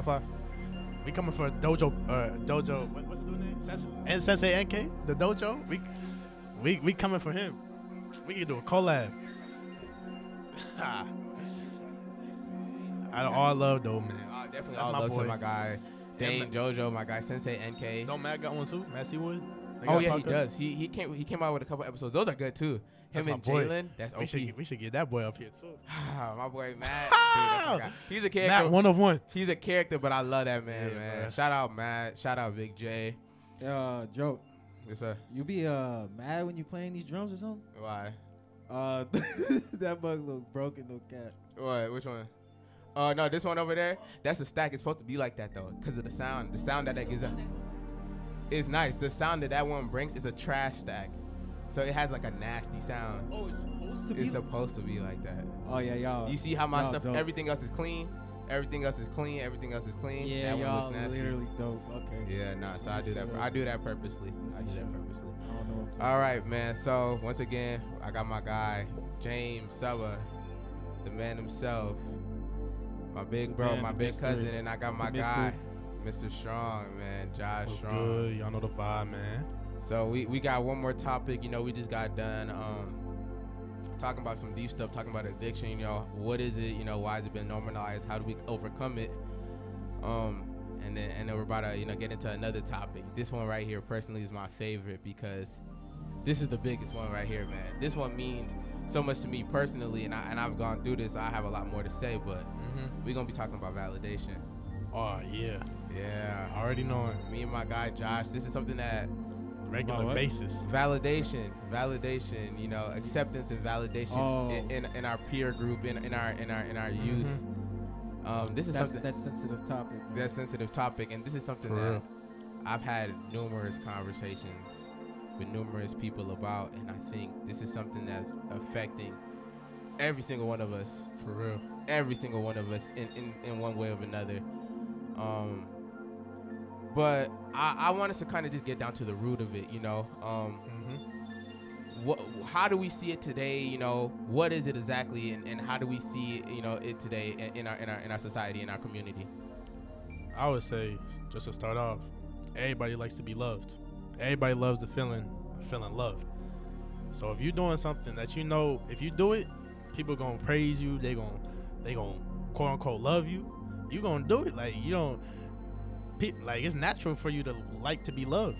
Spotify. We coming for Dojo, uh, Dojo. What, what's the dude name? Sensei, and Sensei NK, the Dojo. We, we, we coming for him. We can do a collab. Of all love, though, man. Uh, definitely That's all my love to boy. my guy Dane Jojo, my guy Sensei NK. Don't Matt got one too? Matt Seawood? They Oh yeah, he does. He he came he came out with a couple episodes. Those are good too. Him and boy. Jalen. That's We OP. should, get- we should get that boy up here too. my boy Matt. Dude, He's a character. Matt, one of one. He's a character, but I love that man, Yeah, man. man. Shout out Matt. Shout out Big J. Uh, Joe, Yes sir. you be uh mad when you playing these drums or something? Why? Uh, that bug look broken, no cat. What? Which one? Oh no, this one over there. That's a stack. It's supposed to be like that though, because of the sound. The sound that that gives up is nice. The sound that that one brings is a trash stack, so it has like a nasty sound. Oh, it's supposed to be. It's supposed to be like that. oh yeah, y'all. You see how my stuff? dope. Everything else is clean. Everything else is clean. Everything else is clean. Yeah, that y'all one looks nasty. literally dope. Okay. Yeah, nah. So I do that. I do that purposely. I do that purposely. I don't know what to All right, man. So once again, I got my guy James Suba, the man himself, my big bro, man, my big mystery. cousin, and I got my guy, Mr. Strong, man, Josh What's Strong. good? Y'all know the vibe, man. So we we got one more topic. You know, we just got done um talking about some deep stuff, talking about addiction. You know, what is it? You know, why has it been normalized? How do we overcome it? Um, and then and then we're about to you know get into another topic. This one right here, personally, is my favorite because this is the biggest one right here, man. This one means so much to me personally, and I and I've gone through this. I have a lot more to say, but Mm-hmm. we're gonna be talking about validation. Oh yeah, Yeah, already knowing me and my guy Josh. This is something that regular what? basis. validation validation you know acceptance and validation Oh. in, in, in our peer group in, in our in our in our youth um, this is That's something that's sensitive topic. man. that's sensitive topic and this is something For that real. i've had numerous conversations with numerous people about and i think this is something that's affecting every single one of us For real. every single one of us in, in, in one way or another. Um, but I, I want us to kind of just get down to the root of it, you know. Um, Mm-hmm. what, how do we see it today? You know, what is it exactly, and, and how do we see it, you know it today in, in our in our in our society, in our community? I would say just to start off, everybody likes to be loved. Everybody loves the feeling, feeling loved. So if you're doing something that you know, if you do it, people gonna praise you. They gonna they gonna quote unquote love you. You gonna do it. Like you don't. Pe- like it's natural for you to like to be loved.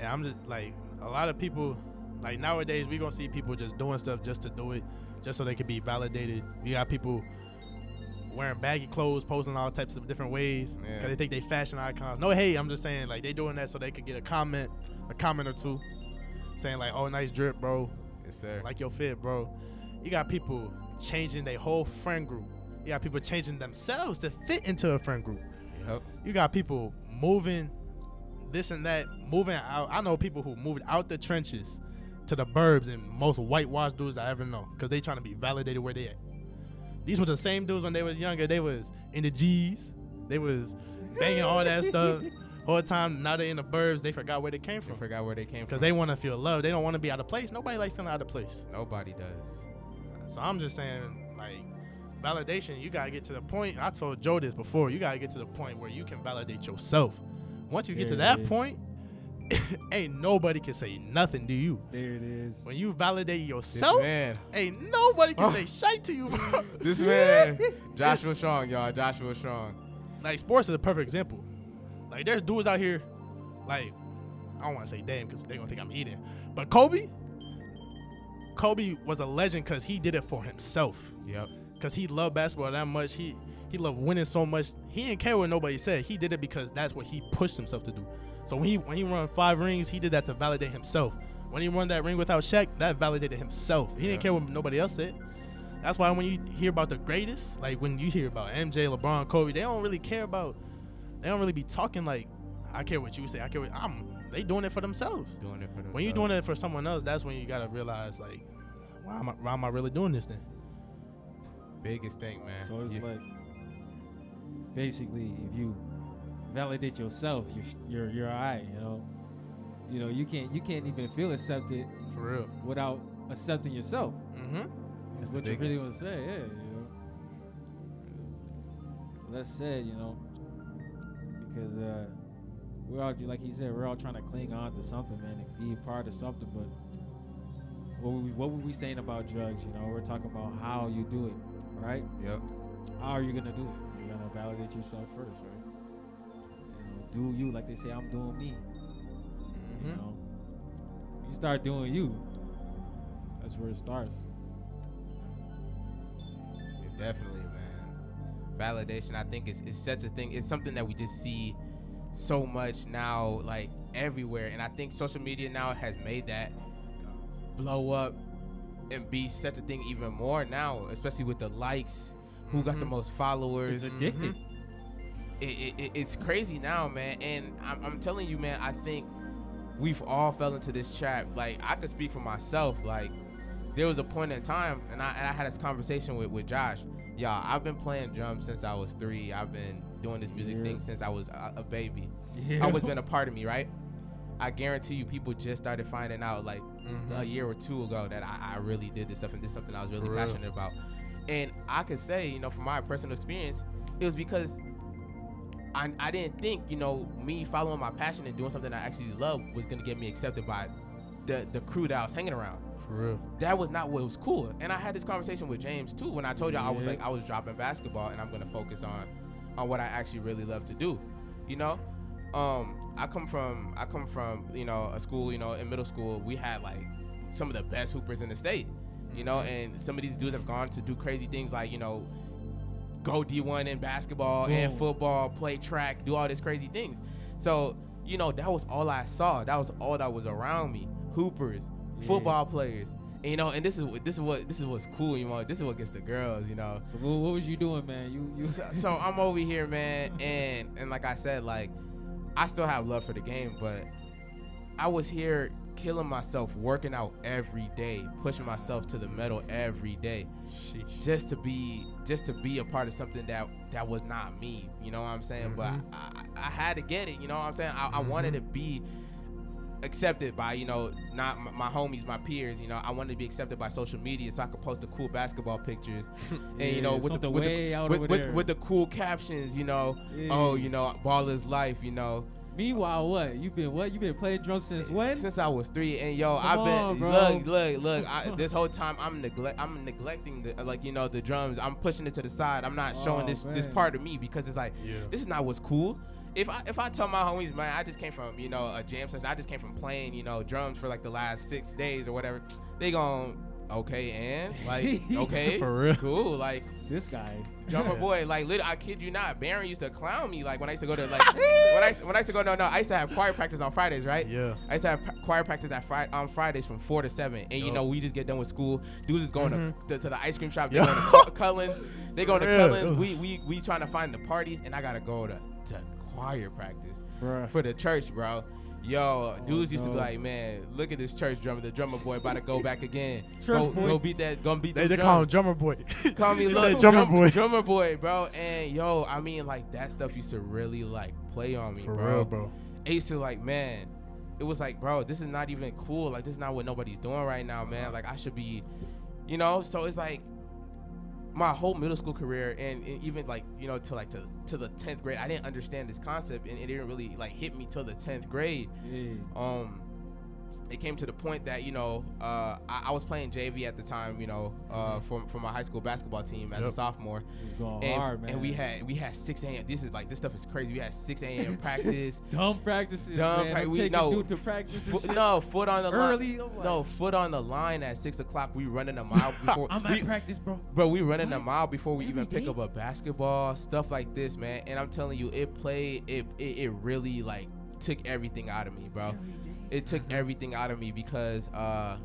And I'm just like a lot of people. Like nowadays, we gonna see people just doing stuff just to do it, just so they can be validated. You got people wearing baggy clothes, posing all types of different ways because Yeah. they think they fashion icons. No, hey, I'm just saying like they doing that so they could get a comment, a comment or two, saying like, "Oh, nice drip, bro. Yes, sir. Like your fit, bro." You got people changing their whole friend group. You got people changing themselves to fit into a friend group. Yep. You got people moving this and that, moving out. I know people who moved out the trenches to the burbs and most whitewashed dudes I ever know because they trying to be validated where they at. These were the same dudes when they was younger. They was in the G's. They was banging all that stuff all the time. Now they in the burbs. They forgot where they came from forgot where they came because they want to feel loved. They don't want to be out of place. Nobody like feeling out of place. Nobody does. So I'm just saying, like, validation, you gotta get to the point. I told Joe this before. You gotta get to the point where you can validate yourself. Once you get to There that is. point, ain't nobody can say nothing to you. There it is. When you validate yourself, man, ain't nobody can oh. say shit to you, bro. this man, Joshua Strong, y'all, Joshua Strong. like sports is a perfect example. Like there's dudes out here, like I don't want to say damn because they're gonna think I'm eating, but Kobe, Kobe was a legend because he did it for himself. Yep. Because he loved basketball that much. He he loved winning so much. He didn't care what nobody said. He did it because that's what he pushed himself to do. So when he when he won five rings, he did that to validate himself. When he won that ring without Shaq, that validated himself. He Yeah. didn't care what nobody else said. That's why when you hear about the greatest, like when you hear about MJ, LeBron, Kobe, they don't really care about. They don't really be talking like, I care what you say. I care what I'm. They doing it for themselves. Doing it for themselves. When you're doing it for someone else, that's when you gotta realize like, why am I, why am I really doing this then? Biggest thing, man. So it's You- like basically, if you validate yourself, you're you're you're alright. You know, you know you can't you can't even feel accepted For real. without accepting yourself. Mm-hmm. That's what you really want to say. Yeah, you know. less said, you know, because uh, we're all like he said, we're all trying to cling on to something, man, and be a part of something. But what were we, what were we saying about drugs? You know, we're talking about how you do it, right? Yep. How are you gonna do it? You're gonna validate yourself first, right? You know, do you like they say, I'm doing me. You Mhm. know, you start doing you. That's where it starts. Yeah, definitely, man. Validation, I think, is, is such a thing. It's something that we just see so much now, like everywhere. And I think social media now has made that blow up and be such a thing even more now, especially with the likes, who got the Mhm. most followers. It's addicting. it, it, it- it's crazy now, man. And I'm, I'm telling you, man, I think we've all fell into this trap. Like, I could speak for myself. Like, there was a point in time, and I, and I had this conversation with, with Josh. Y'all, I've been playing drums since I was three. I've been doing this music Yeah. thing since I was a, a baby. Yeah. Always been a part of me, right? I guarantee you, people just started finding out like Mhm. a year or two ago that I, I really did this stuff and this is something I was really For real. passionate about. And I could say, you know, from my personal experience, it was because I, I didn't think, you know, me following my passion and doing something I actually love was gonna get me accepted by the the crew that I was hanging around. For real. That was not what was cool. And I had this conversation with James too when I told you I was like I was dropping basketball and I'm gonna focus on on what I actually really love to do. You know? Um, I come from I come from, you know, a school, you know, in middle school we had like some of the best hoopers in the state. You know, mm-hmm. and some of these dudes have gone to do crazy things like, you know, go D1 in basketball and football, play track, do all these crazy things. So, you know, that was all I saw. That was all that was around me. Hoopers, Yeah. football players. And, you know, and this is this is what this is what's cool, you know. This is what gets the girls, you know. What, what was you doing, man? You you So, so I'm over here, man, and and like I said, like I still have love for the game, but I was here killing myself, working out every day, pushing myself to the metal every day Sheesh. just to be just to be a part of something that that was not me you know what i'm saying Mhm. but I, I had to get it you know what i'm saying i, I wanted to be accepted by you know not my, my homies my peers you know i wanted to be accepted by social media so i could post the cool basketball pictures and you know with the, with, the, with, with, with the cool captions you know oh, Yeah. oh you know ball is life you know Meanwhile, what you been what you been playing drums since when? since I was three, and yo, Come I've been on, look, look, look. I, this whole time, I'm neglect, I'm neglecting the like you know the drums. I'm pushing it to the side. I'm not showing Oh, this this man. part of me because it's like Yeah. this is not what's cool. If I if I tell my homies, man, I just came from you know a jam session. I just came from playing you know drums for like the last six days or whatever. They gon' okay and like okay For real. cool like this guy. drummer boy like lit I kid you not. Baron used to clown me like when I used to go to like when I when I used to go no no I used to have choir practice on Fridays right. Yeah. I used to have choir practice at Friday on Fridays from four to seven, and you know we just get done with school. Dudes is going Mhm. to, to to the ice cream shop. They going to Cul- Cullen's. They going to. Cullen's. We we we trying to find the parties, and I gotta go to to choir practice Bruh. for the church, bro. Yo, dudes used to be oh, like, man, look at this church drummer. The drummer boy about to go back again. Church go, boy. go beat that. Go beat They, they call him drums. drummer boy. Call me little drummer boy. drummer boy, bro. And yo, I mean, like that stuff used to really like play on me, For bro. real, bro. I used to like, man, it was like, bro, this is not even cool. Like, this is not what nobody's doing right now, man. Like, I should be, you know. So it's like my whole middle school career, and, and even like, you know, to like to to the tenth grade, I didn't understand this concept, and it didn't really like hit me till the tenth grade. Yeah. Um, it came to the point that you know, uh, I, I was playing JV at the time, you know, uh, for for my high school basketball team as a sophomore It was going and, hard, man. and we had we had 6 a.m. This is like this stuff is crazy. We had 6 a.m. practice. dumb practices. Dumb man. we- no. dude to practice. and Foot, no foot on the Early, line. I'm like- No foot on the line at six o'clock. We running a mile before. I'm we, at practice, bro. bro, we running a mile before we Every even pick up a basketball. Stuff like this, man. And I'm telling you, it played. It it, it really like took everything out of me, bro. It took everything out of me because uh,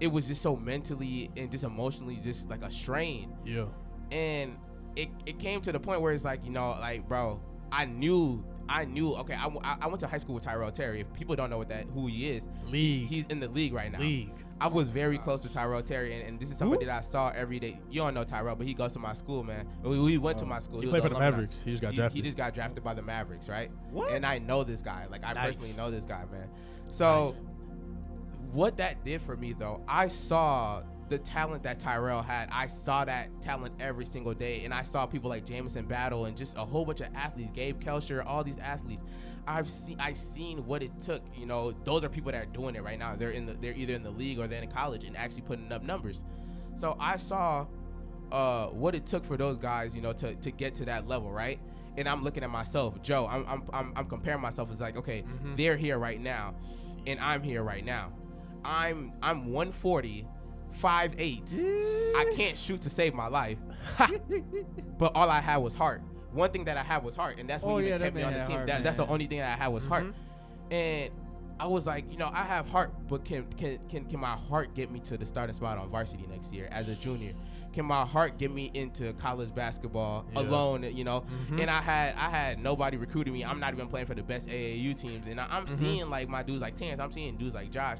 it was just so mentally and just emotionally just like a strain Yeah. and it, it came to the point where it's like you know like bro i knew i knew okay I, I went to high school with tyrell terry if people don't know what that who he is League. he's in the league right now League. I was very close to tyrell terry and, and this is somebody that i saw every day you don't know tyrell but he goes to my school man we, we went to oh. my school He was played for the. Mavericks. He just got He- drafted. he just got drafted by the mavericks right What? and i know this guy like i Nice. personally know this guy man so what that did for me though i saw the talent that Tyrell had. I saw that talent every single day, and I saw people like Jamison Battle and just a whole bunch of athletes, Gabe Kalscheur, all these athletes. I've seen I seen what it took. You know, those are people that are doing it right now. They're in the they're either in the league or they're in college and actually putting up numbers. So I saw uh, what it took for those guys, you know, to, to get to that level, right? And I'm looking at myself, Joe. I'm I'm I'm, I'm comparing myself as like, okay, Mhm. they're here right now, and I'm here right now. I'm I'm 140, 5'8". I can't shoot to save my life, but all I had was heart. One thing that I had was heart, and that's what Oh, even yeah, kept me on the team. heart, That, that's the only thing that I had was heart. And I was like, you know, I have heart, but can can can can my heart get me to the starting spot on varsity next year as a junior? Can my heart get me into college basketball Yeah. alone? You know, Mhm. and I had I had nobody recruiting me. I'm not even playing for the best AAU teams, and I, I'm Mhm. seeing like my dudes like Terrence. I'm seeing dudes like Josh.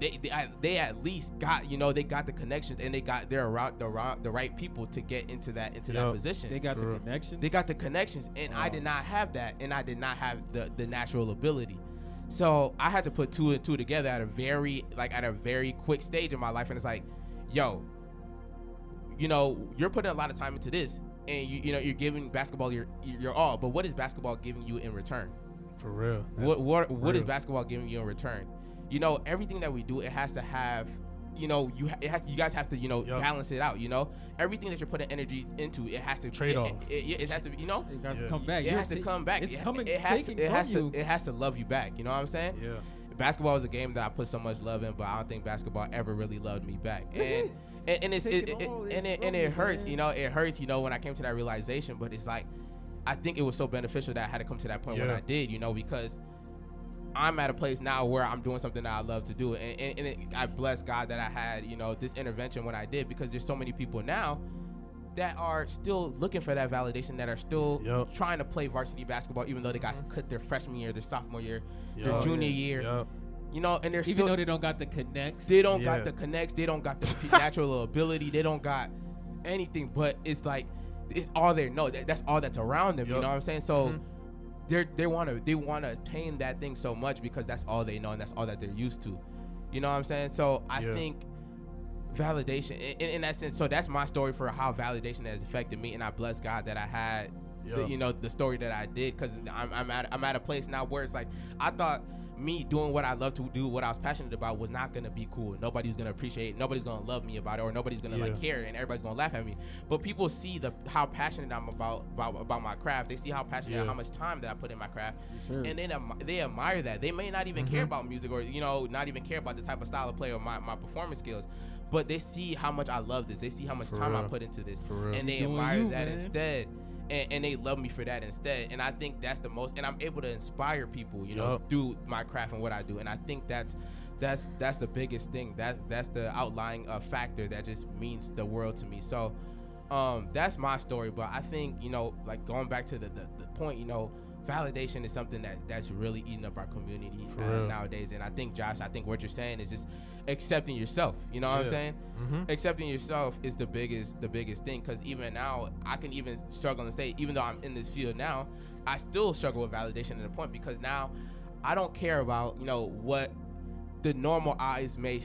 They, they, they at least got you know they got the connections and they got their around the right the right people to get into that into that position. They got For the connections. They got the connections, and I did not have that, and I did not have the the natural ability. So I had to put two and two together at a very like at a very quick stage in my life, and it's like, yo, you know, you're putting a lot of time into this, and you you know you're giving basketball your your all, but what is basketball giving you in return? For real. What what what is real. basketball giving you in return? You know, everything that we do, it has to have, you know, you ha- it has you guys have to you know Yup. balance it out. You know, everything that you're putting energy into, it has to Trade it, off. It, it, it has to, you know, It got Yeah. to come back. it has to come back. It's coming. It has to. It from has you. to. It has to love you back. You know what I'm saying? Yeah. Basketball is a game that I put so much love in, but I don't think basketball ever really loved me back. And and, and it's it, Taking it, and it and it hurts. man. You know, it hurts. You know, when I came to that realization, but it's like, I think it was so beneficial that I had to come to that point when I did. You know, because. I'm at a place now where I'm doing something that I love to do, and, and, and it, I bless God that I had, you know, this intervention when I did, because there's so many people now that are still looking for that validation, that are still Yup. trying to play varsity basketball, even though they got cut their freshman year, their sophomore year, their junior yeah. year, Yup. you know, and they're Even still though they don't got the connects. they don't Yeah. got the connects, they don't got the natural ability, they don't got anything, but it's like it's all they know. That, that's all that's around them. You know what I'm saying? So Mhm. They're they want to they want to attain that thing so much because that's all they know and that's all that they're used to. You know what I'm saying? So I Yeah. think validation in, in, that sense. So that's my story for how validation has affected me, and I bless God that I had. The, you know the story that I did because I'm, I'm at I'm at a place now where it's like I thought me doing what I love to do, what I was passionate about, was not gonna be cool. Nobody's gonna appreciate. it. Nobody's gonna love me about it, or nobody's gonna like care, and everybody's gonna laugh at me. But people see the how passionate I'm about about about my craft. They see how passionate, Yeah. how much time that I put in my craft, sir. and then they admire that. They may not even care Mhm. about music, or you know, not even care about the type of style of play or my, my performance skills. But they see how much I love this. They see how much For time I put into this, real. and they admire you, that man. instead. And, and they love me for that instead, and I think that's the most. And I'm able to inspire people, you know, Yup. through my craft and what I do. And I think that's that's that's the biggest thing. That's that's the outlying uh, factor that just means the world to me. So, um, that's my story. But I think you know, like going back to the the, the point, you know, validation is something that that's really eating up our community uh, nowadays. And I think Josh, I think what you're saying is just accepting yourself. You know what I'm Yeah. saying? Mhm. accepting yourself is the biggest the biggest thing because even now i can even struggle and stay even though i'm in this field now i still struggle with validation at a point because now i don't care about you know what the normal eyes may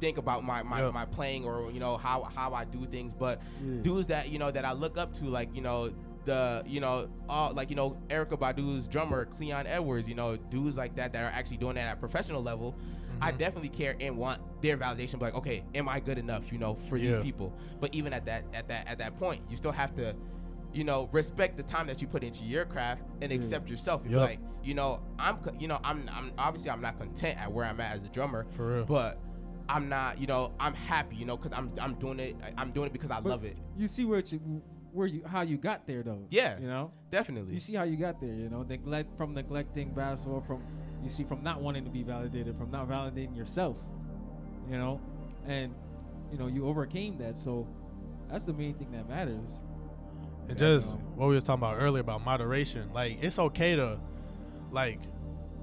think about my my, Yep. my playing or you know how how i do things but Yeah. dudes that you know that i look up to like you know the you know all like you know Erykah Badu's drummer Cleon Edwards you know dudes like that that are actually doing that at professional level I Mhm. definitely care and want their validation. Like, okay, am I good enough? You know, for these people. But even at that, at that, at that point, you still have to, you know, respect the time that you put into your craft and Yeah. accept yourself. Be like, you know, I'm, you know, I'm, I'm obviously I'm not content at where I'm at as a drummer, For real. but I'm not, you know, I'm happy, you know, because I'm, I'm doing it, I'm doing it because I But love it. You see where you, where you how you got there though. Yeah. You know. Definitely. You see how you got there. You know, neglect from neglecting basketball from you see from not wanting to be validated from not validating yourself. You know, and you know you overcame that. So that's the main thing that matters. And Yeah, just um, what we was talking about earlier about moderation. Like it's okay to, like,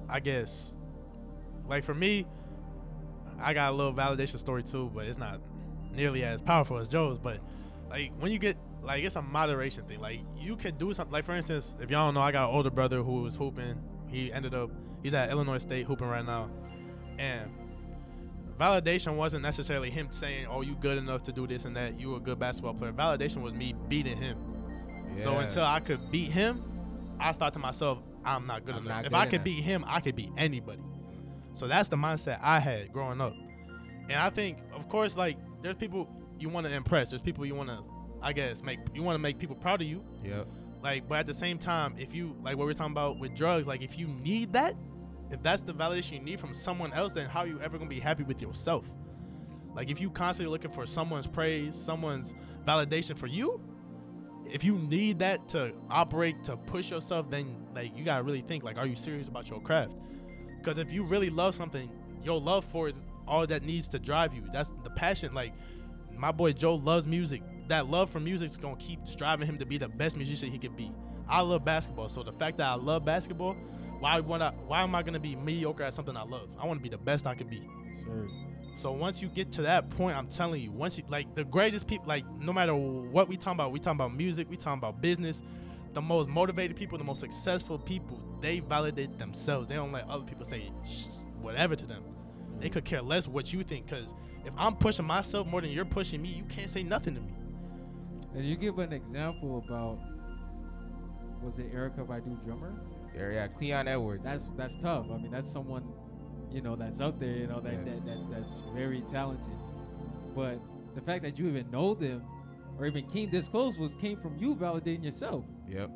I guess, like for me, I got a little validation story too, but it's not nearly as powerful as Joe's. But like when you get like it's a moderation thing. Like you can do something. Like for instance, if y'all don't know, I got an older brother who was hooping. He ended up he's at Illinois State hooping right now, and validation wasn't necessarily him saying, "Oh, you good enough to do this and that. You a good basketball player." Validation was me beating him. Yeah. So until I could beat him, I thought to myself, "I'm not good I'm enough. not if good I could enough. beat him, I could beat anybody." So that's the mindset I had growing up. And I think, of course, like there's people you want to impress. There's people you want to, I guess, make you want to make people proud of you. Yep. Like, but at the same time, if you like what we are talking about with drugs, like if you need that, if that's the validation you need from someone else, then how are you ever gonna be happy with yourself? Like if you constantly looking for someone's praise, someone's validation for you, if you need that to operate to push yourself, then like you gotta really think like, are you serious about your craft? Because if you really love something, your love for it is all that needs to drive you. That's the passion. Like my boy Joe loves music. That love for music is gonna keep striving him to be the best musician he could be. I love basketball, so the fact that I love basketball, why would I, why am I gonna be mediocre at something I love? I want to be the best I could be. Sure. So once you get to that point, I'm telling you, once you like the greatest people, like no matter what we talking about, we talking about music, we talking about business. The most motivated people, the most successful people, they validate themselves. They don't let other people say whatever to them. They could care less what you think. Cause if I'm pushing myself more than you're pushing me, you can't say nothing to me. And you give an example about was it Erykah Badu drummer? Yeah, yeah. Cleon Edwards. That's that's tough. I mean, that's someone, you know, that's out there. You know, that, Yes. that, that that's very talented. But the fact that you even know them, or even came this close, was came from you validating yourself. yep.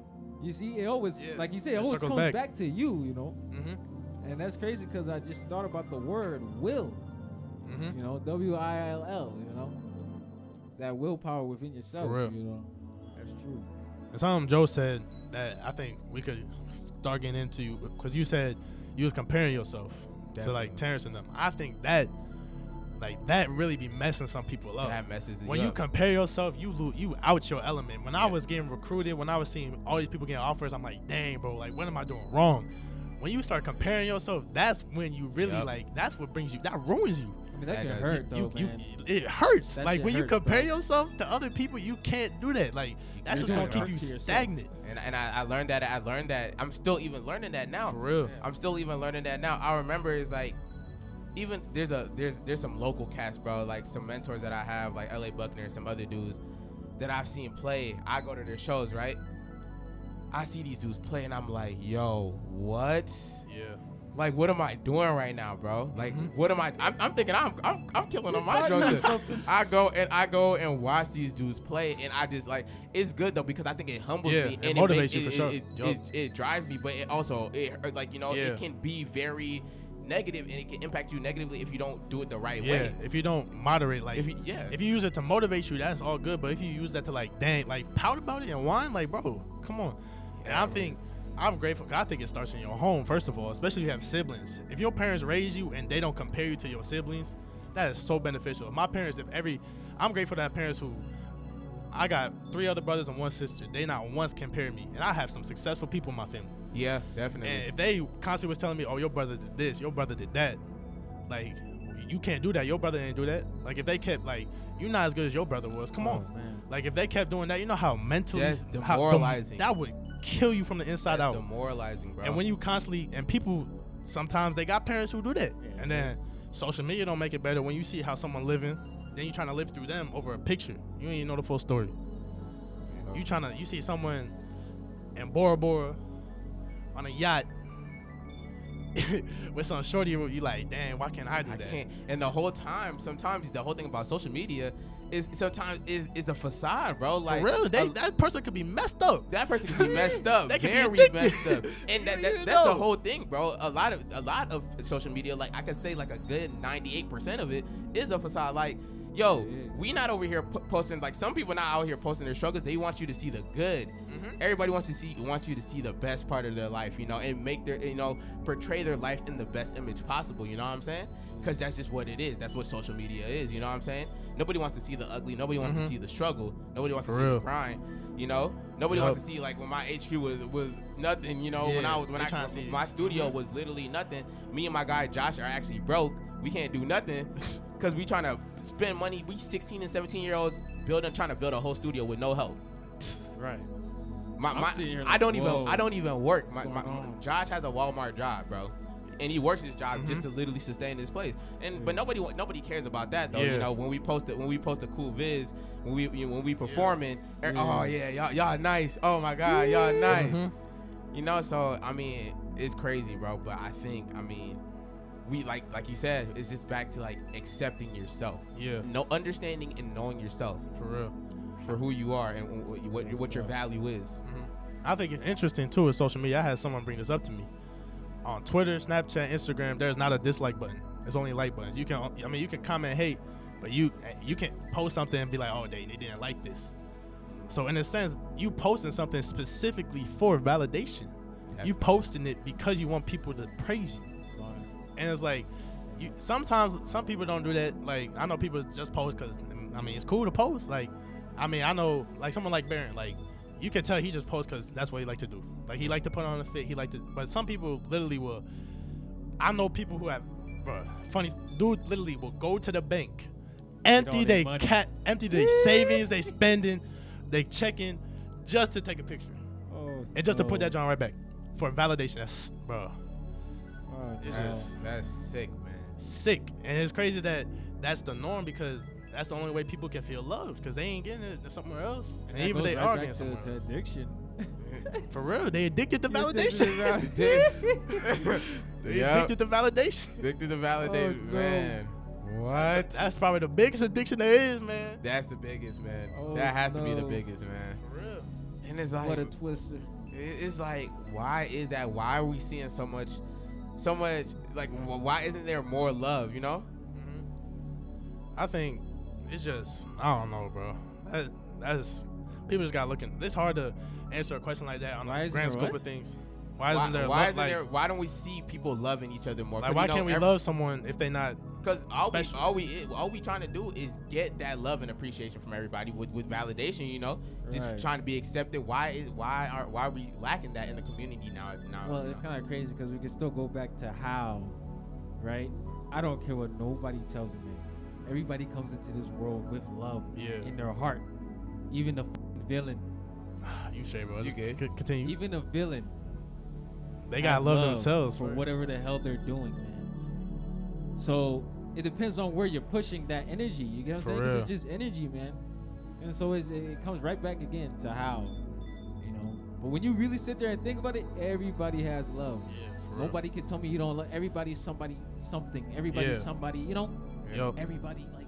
You see, it always, Yeah, like you say, it it always comes back. back. to you. You know, Mm-hmm. and that's crazy because I just thought about the word will. Mm-hmm. You know, W I L L. You know, it's that willpower within yourself. real. You know, that's true. And something Joe said that I think we could start getting into because you said you was comparing yourself to like Terrence and them. I think that like that really be messing some people up. That messes when you you compare yourself, you lo- you out your element. When I was getting recruited, when I was seeing all these people getting offers, I'm like, dang, bro, like what am I doing wrong? When you start comparing yourself, that's when you really Yup. like. That's what brings you. That ruins you. I mean, that, That can does. hurt though, you, you, it hurts. That like shit when you hurts, compare bro. yourself to other people, you can't do that. Like that's You're just gonna keep you stagnant. and and I, I learned that I learned that I'm still even learning that now. For real. Yeah. I'm still even learning that now. I remember it's like even there's a there's there's some local cats, bro, like some mentors that I have, like LA Buckner and some other dudes that I've seen play. I go to their shows, right? I see these dudes play and I'm like, yo, what? Yeah. Like, what am I doing right now, bro? Like, Mhm. what am I? I'm, I'm thinking I'm, I'm I'm killing on my fighting I go and I go and watch these dudes play, and I just like it's good though because I think it humbles Yeah, me it and motivates makes- you for it, sure. It, it, it drives me, but it also it like you know Yeah. it can be very negative and it can impact you negatively if you don't do it the right Yeah, way. if you don't moderate, like If you, yeah, if you use it to motivate you, that's all good. But if you use that to like, dang, like pout about it and whine, like, bro, come on. And I think I'm grateful. I think it starts in your home first of all, especially if you have siblings. If your parents raise you and they don't compare you to your siblings, that is so beneficial. My parents, if every, I'm grateful to have parents who. I got three other brothers and one sister. They not once compared me, and I have some successful people in my family. yeah, definitely. And if they constantly was telling me, "Oh, your brother did this, your brother did that," like you can't do that. Your brother didn't do that. Like if they kept like you're not as good as your brother was. Come Oh, on. man. Like if they kept doing that, you know how mentally how- demoralizing. that would kill you from the inside That's out. demoralizing, bro. And when you constantly and people sometimes they got parents who do that. Yeah. And then social media don't make it better when you see how someone living, then you trying to live through them over a picture. You ain't even know the full story. You trying to you see someone in Bora Bora on a yacht with some shorty you like, damn, why can't I do I that? can't. And the whole time, sometimes the whole thing about social media is sometimes is is a facade, bro. Like For real, they, a- that person could be messed up. that person could be messed up, very messed up, and that, that, that's the whole thing, bro. A lot of a lot of social media, like I could say, like a good ninety eight percent of it is a facade. Like, yo, Yeah. we not over here po- posting. Like some people not out here posting their struggles. They want you to see the good. Mm-hmm. Everybody wants to see wants you to see the best part of their life, you know, and make their you know portray their life in the best image possible. You know what I'm saying? Because that's just what it is. That's what social media is. You know what I'm saying? Nobody wants to see the ugly. Nobody wants to Mhm. see the struggle. Nobody wants For to see the grind. You know, nobody wants to see like when my HQ was was nothing. You know, when I was when I my studio Mhm. was literally nothing. Me and my guy Josh are actually broke. We can't do nothing because we trying to spend money. We 16 and 17 year olds building trying to build a whole studio with no help. Right. My, my, here I don't even I don't even work. My, my. Josh has a Walmart job, bro. And he works his job just Mhm. to literally sustain his place. And but nobody nobody cares about that though. Yeah. You know, when we post it, when we post a cool viz, when we you know, when we performing, er- Yeah. oh yeah, y'all y'all nice. Oh my god, y'all nice. Mhm. You know, so I mean, it's crazy, bro. But I think, I mean, we like like you said, it's just back to like accepting yourself, Yeah, no understanding and knowing yourself for real. for who you are and what what, what your value is. Mhm. I think it's interesting too with social media. I had someone bring this up to me on Twitter, Snapchat, Instagram. There's not a dislike button. It's only like buttons. You can, I mean, you can comment hate, but you you can post something and be like, oh, they, they didn't like this. So in a sense, you posting something specifically for validation. You posting it because you want people to praise you. Son. And it's like, you sometimes some people don't do that. Like I know people just post because I mean it's cool to post. Like I mean I know like someone like Baron, like you can tell he just posts because that's what he like to do. Like he like to put on a fit. He like to, but some people literally will. I know people who have, bro. Funny dude, literally will go to the bank, empty they cat, empty their savings, they spending, they checking, just to take a picture Oh, and just to put that John right back for validation. That's bro. Oh, It's no. just- That's that's sick, man. sick. And it's crazy that that's the norm because that's the only way people can feel loved because they ain't getting it somewhere else. And, that even goes they right are getting to, somewhere to else. addiction. For real, they addicted to You're addicted validation. they Yep. addicted to validation. Addicted to validate, Oh, no. man. What? That's probably the biggest addiction there is, man. That's the biggest, man. Oh, that has to be the biggest, man. For real. And it's like, what a twister. it's like, why is that? Why are we seeing so much, so much? Like, why isn't there more love? You know? Mm-hmm. I think it's just I don't know, bro. That, that's people just got looking. It's hard to answer a question like that on Why the grand scope what? of things. Why Why, isn't there? why love, isn't like, there? Why don't we see people loving each other more? Like, 'Cause, why you know, can't we every- love someone if they not? Because all we, all we all we trying to do is get that love and appreciation from everybody with, with validation. You know, just Right. trying to be accepted. Why is why are why are we lacking that in the community now? now Well, it's kind of crazy because we can still go back to how, right? I don't care what nobody tells me, man. Everybody comes into this world with love Yeah. in their heart. Even the f***ing villain, You say, bro. You c- Continue. even the villain, They gotta love, themselves for whatever the hell they're doing, man. So it depends on where you're pushing that energy. You get what I'm For saying? real. it's just energy, man. And so it comes right back again to how, you know. But when you really sit there and think about it, everybody has love. Yeah, for real. Nobody can tell me you don't love. Everybody's somebody, something. Everybody's Yeah. somebody. You know, Yup. everybody like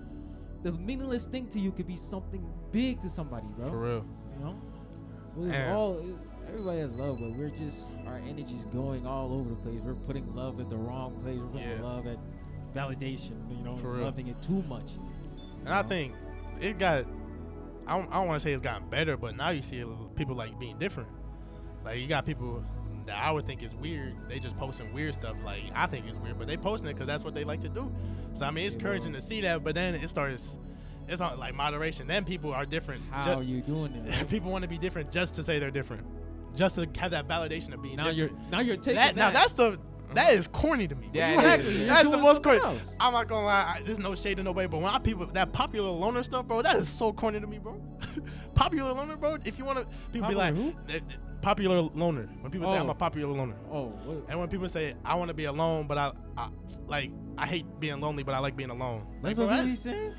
the meaningless thing to you could be something big to somebody, bro. For real. You know, so it's And- all. It, everybody has love, but we're just our energy's going all over the place. We're putting love at the wrong place. We're putting Yeah. love at validation. You know, For real. loving it too much. And I think it got. I don't, I don't want to say it's gotten better, but now you see people like being different. Like you got people that I would think is weird. They just posting weird stuff. Like I think it's weird, but they posting it because that's what they like to do. So I mean, it's encouraging to see that. But then it starts. It's not like moderation. Then people are different. How ju- are you doing it? people want to be different just to say they're different, just to have that validation of being now different. you're now you're taking that, now that's the that is corny to me. Yeah, exactly. is, yeah. That's the most corny. else. I'm not gonna lie. I, there's no shade in nobody, but when I people that popular loner stuff, bro, that is so corny to me, bro. popular loner, bro. If you want to, people Popular be who? like eh, popular loner. When people say I'm Oh. a popular loner, oh, what, and when people say I want to be alone, but I, I like I hate being lonely, but I like being alone. Like, that's bro, what that- he's saying.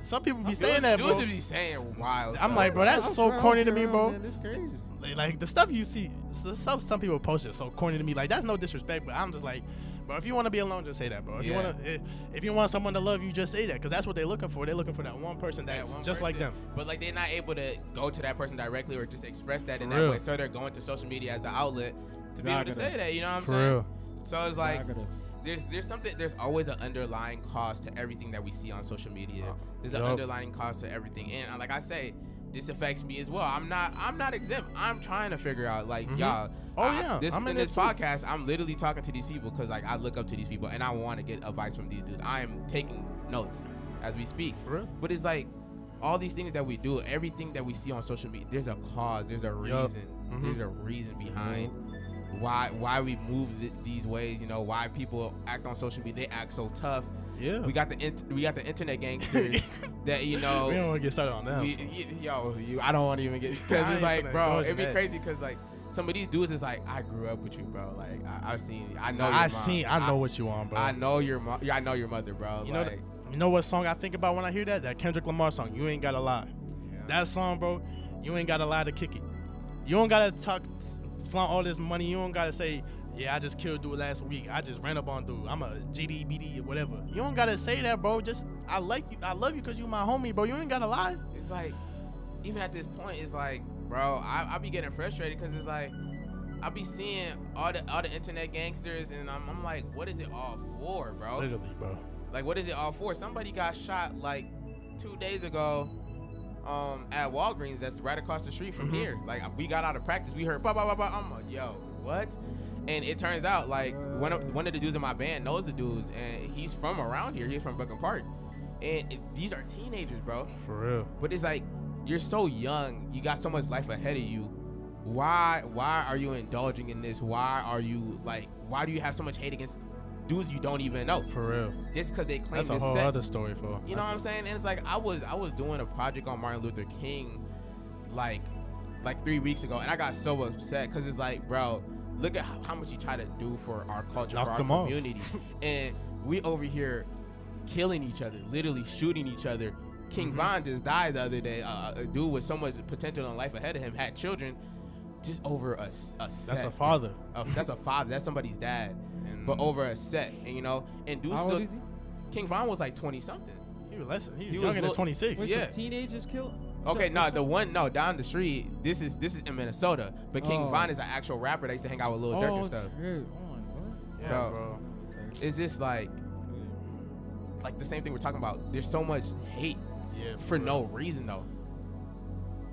some people be Dudes- saying that, dudes bro. just be saying wild. I'm stuff. like, bro, that's I'm so sure- corny to me, sure, bro. Man, that's crazy. Like, like, the stuff you see, so- some some people post it so corny to me. Like that's no disrespect, but I'm just like, bro, if you want to be alone, just say that, bro. If you Yeah. want to, if you want someone to love you, just say that, because that's what they're looking for. They're looking for that one person That that's one just like them. But like they're not able to go to that person directly or just express that in For that way. So they're going to social media as an outlet to be able to say that. You know what I'm For saying? real. So it's like there's there's something there's always an underlying cause to everything that we see on social media. There's an Yup. underlying cause to everything, and uh, like I say, this affects me as well. I'm not I'm not exempt. I'm trying to figure out like Mhm. y'all. Oh, I- yeah. This I'm in this too. podcast, I'm literally talking to these people because like I look up to these people and I want to get advice from these dudes. I am taking notes as we speak. For real. But it's like all these things that we do, everything that we see on social media, there's a cause, there's a reason, Mhm. there's a reason behind why why we move th- these ways. You know, why people act on social media, they act so tough. Yeah. We got the we got the internet gangsters that you know. we don't want to get started on that. we- y- yo, you, I don't want to even get I because it's like, bro, it'd be crazy because like some of these dudes is like, I grew up with you, bro. Like I, I've seen, I know. I mom. seen, I know what you on, bro. I know your mom. Yeah, I know your mother, bro. You know, like, th- you know what song I think about when I hear that? That Kendrick Lamar song. You ain't gotta lie. yeah. That song, bro. You ain't gotta lie to kick it. You don't gotta talk, flaunt all this money. You don't gotta say, yeah, I just killed dude last week. I just ran up on dude. I'm a GD, BD, or whatever. You don't gotta say that, bro. Just I like you. I love you because you my homie, bro. You ain't gotta lie. it's like, even at this point, it's like, bro, I, I be getting frustrated because it's like, I be seeing all the all the internet gangsters, and I'm, I'm like, what is it all for, bro? Literally, bro. Like, what is it all for? Somebody got shot like two days ago um, at Walgreens. That's right across the street from Mhm. here. Like, we got out of practice. We heard, bah, bah, bah, bah. I'm like, yo, what? And it turns out, like, one of one of the dudes in my band knows the dudes, and he's from around here. He's from Brooklyn Park, and it, these are teenagers, bro. For real. But it's like you're so young. You got so much life ahead of you. Why why are you indulging in this? Why are you like why do you have so much hate against dudes you don't even know? For real. Just because they claim That's a whole set. other story, for. You know what I'm saying? And it's like I was I was doing a project on Martin Luther King like like three weeks ago, and I got so upset because it's like, bro, look at how, how much you try to do for our culture, Knock for our community, and we over here killing each other, literally shooting each other. King Mhm. Von just died the other day. Uh, a dude with so much potential in life ahead of him had children, just over a, s- a set. That's a father. Uh, that's a father. That's somebody's dad. And But over a set, and you know, and dude How still. old is he? King Von was like twenty something. he was less. He was He was younger than 26. Wait, Yeah. teenagers killed? Okay, no, the one no down the street. This is this is in Minnesota, but King Oh. Von is an actual rapper that used to hang out with Lil Durk oh, and stuff. shit. Oh? Yeah, So- bro. It's just like like the same thing we're talking about. There's so much hate Yeah. for no reason though.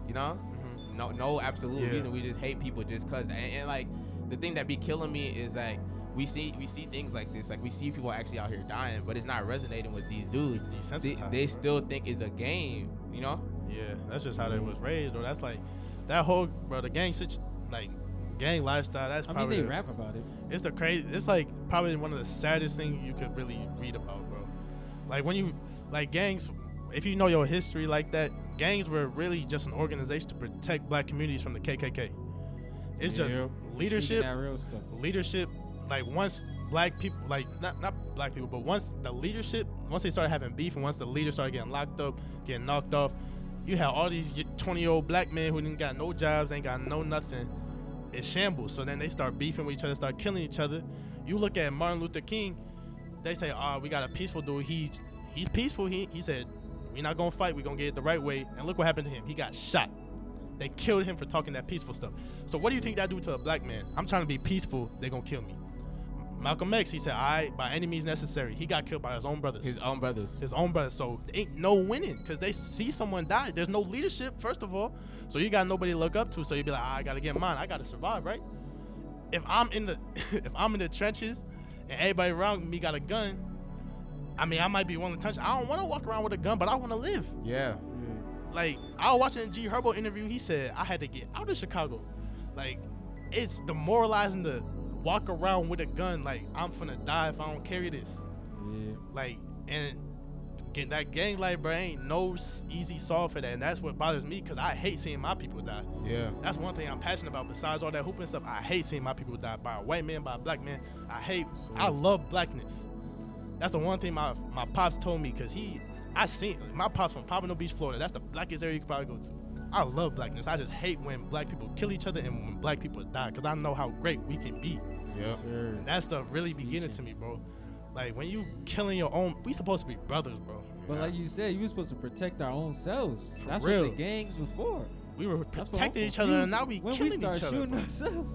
You know, Mhm. no no absolute Yeah. reason. We just hate people just cause. And, and like the thing that be killing me is like we see we see things like this. Like we see people actually out here dying, but it's not resonating with these dudes. They, desensitized, they bro. still think it's a game. You know. Yeah, that's just how they was raised, or that's like that whole bro. The gang situ- like gang lifestyle. That's I mean, probably they rap about it. it's the crazy. It's like probably one of the saddest things you could really read about, bro. Like when you like gangs. If you know your history like that, gangs were really just an organization to protect black communities from the KKK. It's just leadership that real stuff. leadership like once black people like not not black people but once the leadership once they started having beef and once the leaders started getting locked up getting knocked off you have all these 20 year old black men who didn't got no jobs ain't got no nothing. In shambles. So then they start beefing with each other start killing each other. You look at martin luther king they say oh we got a peaceful dude. He he's peaceful. He, he said we're not gonna fight. We're gonna get it the right way. And look what happened to him. He got shot. They killed him for talking that peaceful stuff. So what do you think that do to a black man? I'm trying to be peaceful. They gonna kill me. Malcolm X, he said, "I by any means necessary." He got killed by his own brothers. His own brothers. his own brothers. So ain't no winning because they see someone die. There's no leadership, first of all. So you got nobody to look up to. So you be like, ah, I gotta get mine. I gotta survive, right? If I'm in the if I'm in the trenches and everybody around me got a gun, I mean, I might be willing to touch. I don't want to walk around with a gun, but I want to live. Yeah. Like I was watching a G Herbo interview. He said I had to get out of Chicago. Like it's demoralizing to walk around with a gun. Like I'm finna die if I don't carry this. Yeah. Like and get that gang life, bro, ain't no easy solve for that. And that's what bothers me because I hate seeing my people die. Yeah. That's one thing I'm passionate about. Besides all that hooping stuff, I hate seeing my people die by a white man, by a black man. I hate. I love blackness. That's the one thing my my pops told me because he, I seen my pops from Pompano Beach, Florida. That's the blackest area you could probably go to. I love blackness. I just hate when black people kill each other and when black people die because I know how great we can be. Yep. Sure. And that stuff really beginning to me, bro. Like when you killing your own, we supposed to be brothers, bro. But like you said, you were supposed to protect our own selves. For That's real. what the gangs was for. We were That's what I'm protecting each other, and now we when killing we start each other. shooting bro. ourselves.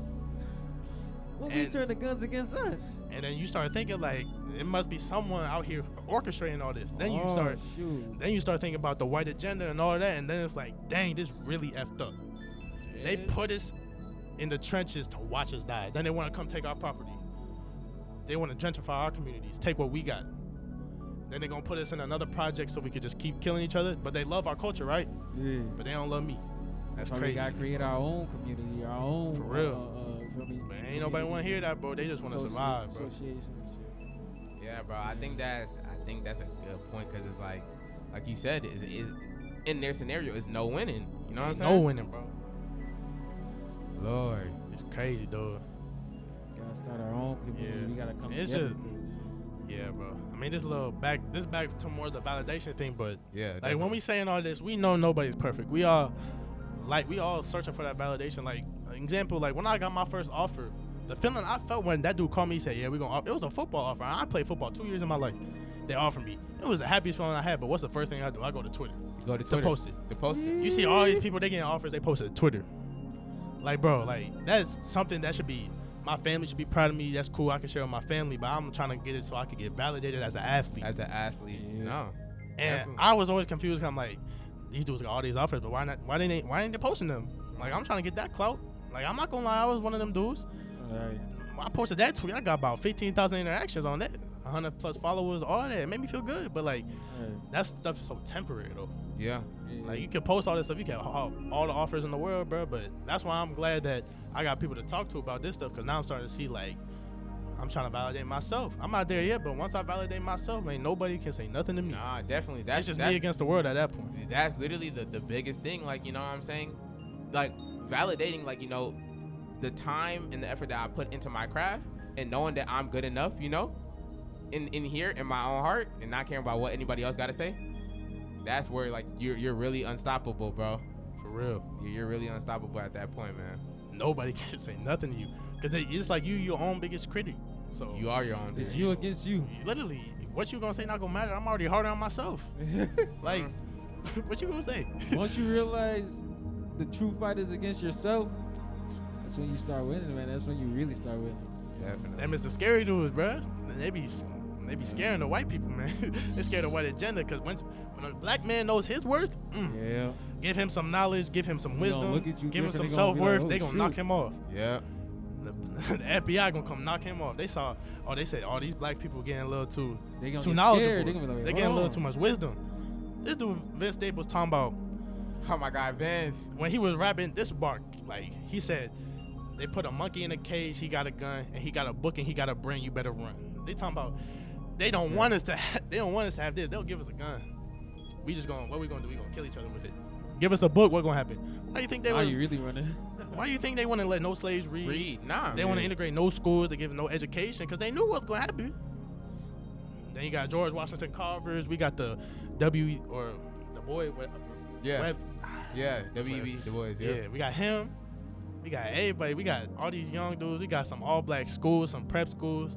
When we turn the guns against us. And then you start thinking like it must be someone out here orchestrating all this. Then you Oh, start shoot. then you start thinking about the white agenda and all that, and then it's like, dang, this really effed up. They put us in the trenches to watch us die. Then they want to come take our property. They want to gentrify our communities, take what we got. Then they're gonna put us in another project so we could just keep killing each other. But they love our culture, right? Yeah. But they don't love me. That's why we crazy. gotta create our own community, our own. For real. Uh, feel me? But ain't nobody want to hear that, bro. They just want to survive, bro. Associations and shit. Yeah, bro. I think that's I think that's a good point because it's like, like you said, is is in their scenario is no winning. You know what I'm saying? No winning, bro. Lord. It's crazy, dude. Gotta start our own community. Yeah. We gotta come It's together. Yeah, bro. I mean, this little back, this back to more the validation thing, but Yeah. like when we saying all this, we know nobody's perfect. We all like we all searching for that validation. Like example, like when I got my first offer, the feeling I felt when that dude called me and said, "Yeah, we gonna," off-" it was a football offer. I played football two years in my life. They offered me. It was the happiest feeling I had. But what's the first thing I do? I go to Twitter go to Twitter. to post it. to post it. You see all these people they getting offers, they post it to Twitter. Like, bro, like that's something that should be my family should be proud of me. That's cool. I can share with my family, but I'm trying to get it so I can get validated as an athlete. As an athlete, Yeah. no. and definitely. I was always confused. 'cause I'm like, these dudes got all these offers, but why not? Why didn't they? Why ain't they posting them? Like, I'm trying to get that clout. Like, I'm not gonna lie, I was one of them dudes. Alright. I posted that tweet. I got about 15,000 interactions on that. 100 plus followers, all that. It made me feel good. But like, Alright. that stuff is so temporary though. Yeah. Yeah. Like you can post all this stuff, you can have all all the offers in the world, bro. But that's why I'm glad that I got people to talk to about this stuff because now I'm starting to see like I'm trying to validate myself. I'm not there yet, but once I validate myself, ain't nobody can say nothing to me. Nah, definitely. That's it's just that's, me against the world at that point. that's literally the, the biggest thing like you know what i'm saying like validating like you know the time and the effort that i put into my craft and knowing that i'm good enough you know in in here in my own heart and not caring about what anybody else got to say that's where like you're you're really unstoppable bro For real, you're, you're really unstoppable at that point man nobody can say nothing to you because it's like you your own biggest critic. So you are your own It's you against you. you literally what you gonna say not gonna matter. I'm already harder on myself. Like, what you gonna say? Once you realize the true fight is against yourself, that's when you start winning, man. That's when you really start winning. definitely Them is the scary dudes, bruh. They be they be scaring the white people, man. they scared of white agenda because when when a black man knows his worth, mm, Yeah. give him some knowledge, give him some They gonna wisdom, look at you give him different, some they gonna like, self worth. "Oh, they gonna shoot." knock him off. yeah The, the FBI gonna come knock him off. They saw, oh, they said, oh, these black people getting a little too They gonna too get knowledgeable. scared. They gonna be like, they getting a little too much wisdom. This dude Vince Staples talking about oh my god vince when he was rapping this bark, like he said, they put a monkey in a cage, he got a gun, and he got a book and he got a brain. You better run. They talking about they don't want us to. Ha- they don't want us to have this. They'll give us a gun. We just going. What we gonna do? We gonna kill each other with it. Give us a book. What gonna happen? Why you think they Why was? you really running? Why you think they want to let no slaves read? read nah They want to integrate no schools. They give no education because they knew what's gonna happen. Then you got George Washington Carver's. We got the W or the boy. Web, yeah Web, yeah web Du Bois yeah. yeah we got him. We got everybody. We got all these young dudes. We got some all black schools, some prep schools.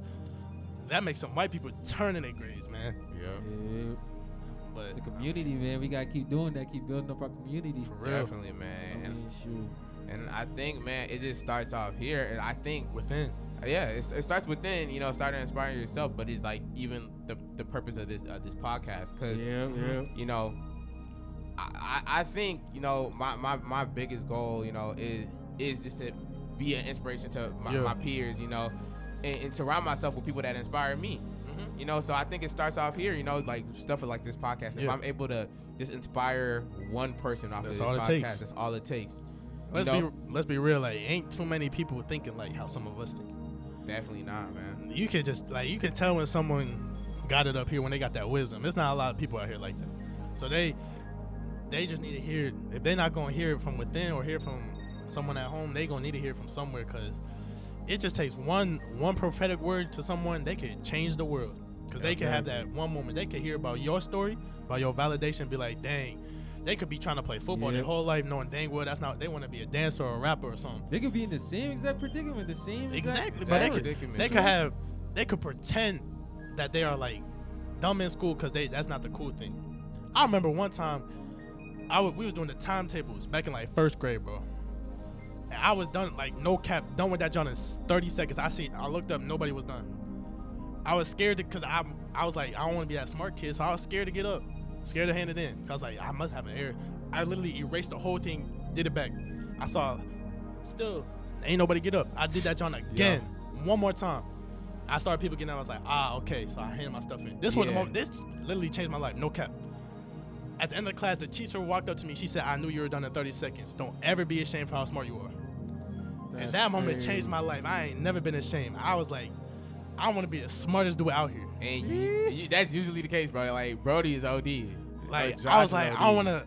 That makes some white people turn in their grades, man. yeah Yeah. But The community, man. We gotta keep doing that. Keep building up our community. for real, definitely man and mean, shoot. And I think, man, it just starts off here. And I think, within. yeah, it's, it starts within, you know, starting to inspire yourself. But it's like even the, the purpose of this uh, this podcast, because Yeah, yeah. you know, I, think you know my, my, my biggest goal, you know, is is just to be an inspiration to my, Yeah. my peers, you know, and, and surround myself with people that inspire me. Mhm. You know, so I think it starts off here, you know, like stuff like this podcast. If Yeah. I'm able to just inspire one person off That's of this it podcast, takes. that's all it takes. Let's know? be let's be real. Like, ain't too many people thinking like how some of us think. Definitely not, man. You can just like you can tell when someone got it up here when they got that wisdom. It's not a lot of people out here like that. So they they just need to hear it. If they're not gonna hear it from within or hear from someone at home, they gonna need to hear it from somewhere because it just takes one one prophetic word to someone. They could change the world because they could have that one moment. They could hear about your story, about your validation, be like, dang. They could be trying to play football Yeah. their whole life, knowing dang well that's not. They want to be a dancer or a rapper or something. They could be in the same exact predicament, the same exact Exactly, but they could they could have they could pretend that they are like dumb in school because they that's not the cool thing. I remember one time I was, we was doing the timetables back in like first grade, bro. And I was done like no cap done with that John in 30 seconds. I seen I looked up nobody was done. I was scared to because I I was like I don't want to be that smart kid, so I was scared to get up, scared to hand it in. Cause like I must have an error. I literally erased the whole thing, did it back. I saw still ain't nobody get up. I did that John again, one more time. I started people getting up. I was like, ah, okay. So I handed my stuff in. This was the moment. This literally changed my life. No cap. At the end of the class, the teacher walked up to me. She said, "I knew you were done in 30 seconds. Don't ever be ashamed for how smart you are." and that moment crazy. changed my life. I ain't never been ashamed. I was like, I want to be the smartest dude out here. And you, you, that's usually the case, bro. Like Brody is OD. Like Josh I was is like, OD. I want to.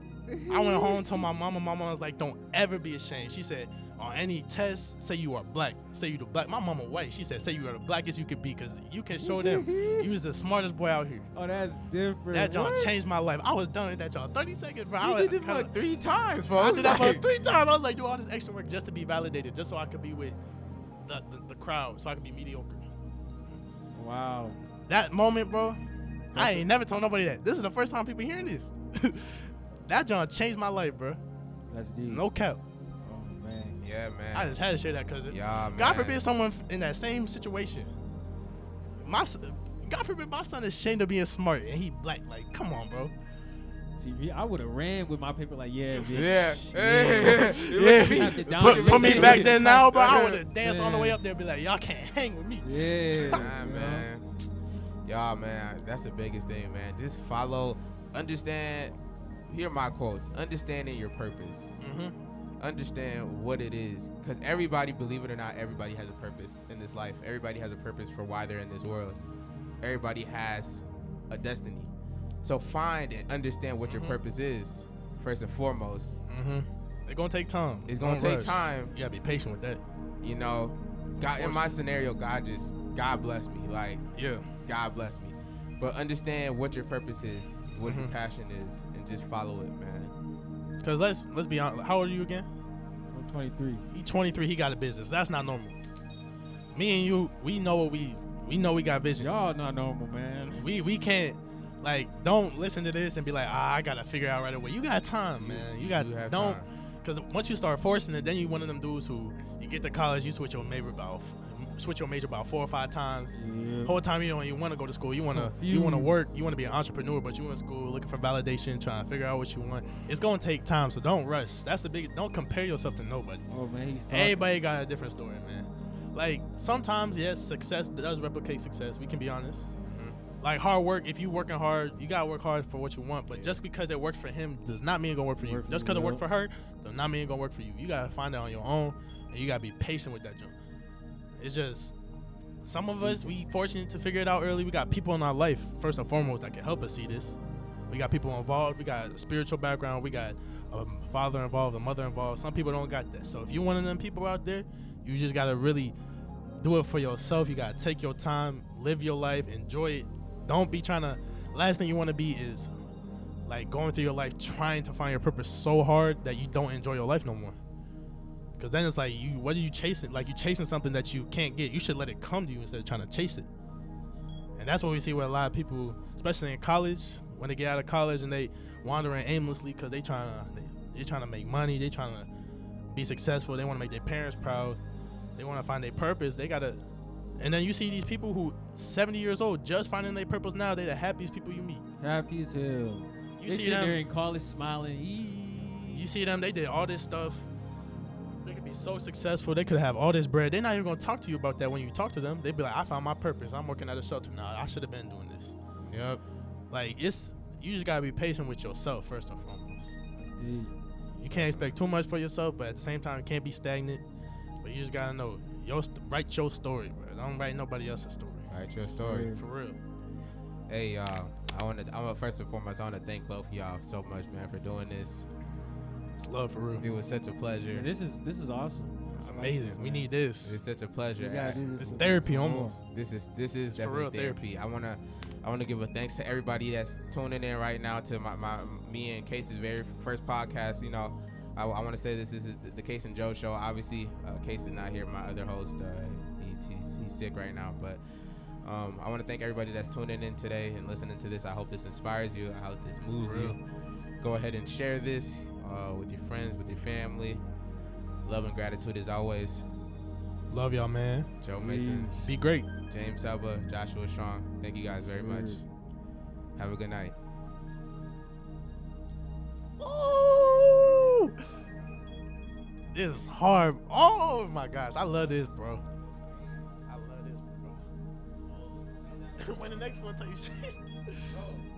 I went home to my mama. My mom was like, "Don't ever be ashamed." She said, "On on any test, say you are black, say you the black. My mama white. She said, say you are the blackest you could be, cause you can show them you was the smartest boy out here. Oh, that's different. That What? changed my life. I was done at that y'all. 30 seconds, bro. I You was, did it kinda- like three times, bro. I did that for three times. I was like, do all this extra work just to be validated, just so I could be with the, the, the crowd, so I could be mediocre. Wow. That moment, bro, I ain't never told nobody that. This is the first time people hearing this. that John changed my life, bro. That's deep. No cap. Man. Yeah, man. I just had to share that because yeah, man. God forbid someone in that same situation. My God forbid my son is ashamed of being smart and he black. Like, come on, bro. See, I would have ran with my paper like, yeah, bitch. Yeah. yeah. Yeah. Have to down Put, put me back there now, bro. I would have danced all the way up there, and be like, y'all can't hang with me. Yeah, Nah, man. Y'all, man, that's the biggest thing, man. Just follow, understand. Here are my quotes. Understanding your purpose. Mm-hmm. Understand what it is, because everybody, believe it or not, everybody has a purpose in this life. Everybody has a purpose for why they're in this world. Everybody has a destiny. So find and understand what your Mhm. purpose is. First and foremost, Mm-hmm. It's gonna take time. it's gonna Don't take rush. time. You gotta be patient with that. You know, God in my scenario, God just God bless me. Like Yeah. God bless me. But understand what your purpose is, what your Mhm. passion is, and just follow it, man. Cause let's let's be honest. How old are you again? I'm 23. He 23. He got a business. That's not normal. Me and you, we know what we we know. We got visions. Y'all not normal, man. we we can't like don't listen to this and be like ah I gotta figure it out right away. You got time, man. You got You have don't time. because once you start forcing it, then you one of them dudes who you get to college, you switch your major about switch your major about four or five times. Yeah. Whole time you don't even want to go to school. You wanna you wanna work. You wanna be an entrepreneur, but you in school looking for validation, trying to figure out what you want. It's gonna take time, so don't rush. That's the big. Don't compare yourself to nobody. Oh man, he's talking. Everybody got a different story, man. Like sometimes, yes, success does replicate success. We can be honest. Mm-hmm. Like hard work, if you working hard, you gotta work hard for what you want. But Yeah. just because it worked for him does not mean it gonna work for you. Work just because it worked for her does not mean it gonna work for you. You gotta find it on your own, and you gotta be patient with that jump. It's just some of us we fortunate to figure it out early. We got people in our life first and foremost that can help us see this. We got people involved. We got a spiritual background. We got a father involved, a mother involved. Some people don't got that. So if you're one of them people out there, you just gotta really do it for yourself. You gotta take your time, live your life, enjoy it. Don't be trying to. Last thing you want to be is like going through your life trying to find your purpose so hard that you don't enjoy your life no more. Because then it's like you, what are you chasing? Like you're chasing something that you can't get. You should let it come to you instead of trying to chase it. And that's what we see with a lot of people, especially in college, when they get out of college and they wandering aimlessly because they trying to they, they trying to make money. They trying to be successful. They want to make their parents proud. They want to find their purpose. They gotta. And then you see these people who 70 years old just finding their purpose now. They're the happiest people you meet. Happy as hell. You they see them. in college smiling. Eee. You see them. They did all this stuff. They could be so successful. They could have all this bread. They're not even gonna talk to you about that when you talk to them. They'd be like, "I found my purpose. I'm working at a shelter now. I should have been doing this." Yep. Like it's you just gotta be patient with yourself first and foremost. You can't expect too much for yourself, but at the same time, you can't be stagnant. But you just gotta know your st- write your story, bro. Don't write nobody else's story. Write your story. Yeah. For real. Hey, y'all. I want to. I want first and foremost. I want to thank both of y'all so much, man, for doing this. It's love for real. It was such a pleasure. Yeah, this is this is awesome. It's I like amazing. this, We need this. It's such a pleasure. We gotta do this It's therapy some almost. This is this is It's for real therapy. I wanna I wanna give a thanks to everybody that's tuning in right now to my, my me and Case's very first podcast. You know, I, I want to say this is the, the Case and Joe show. Obviously, uh, Case is not here. My other host, uh, he's, he's he's sick right now, but. Um, I want to thank everybody that's tuning in today and listening to this. I hope this inspires you. I hope this moves you. Go ahead and share this uh, with your friends, with your family. Love and gratitude as always. Love y'all, man. Joe Mason, Peace. Be great. James Elba, Joshua Strong. Thank you guys very much. Have a good night. Ooh. This is hard. Oh my gosh, I love this, bro. I love this, bro. when the next one tell you shit.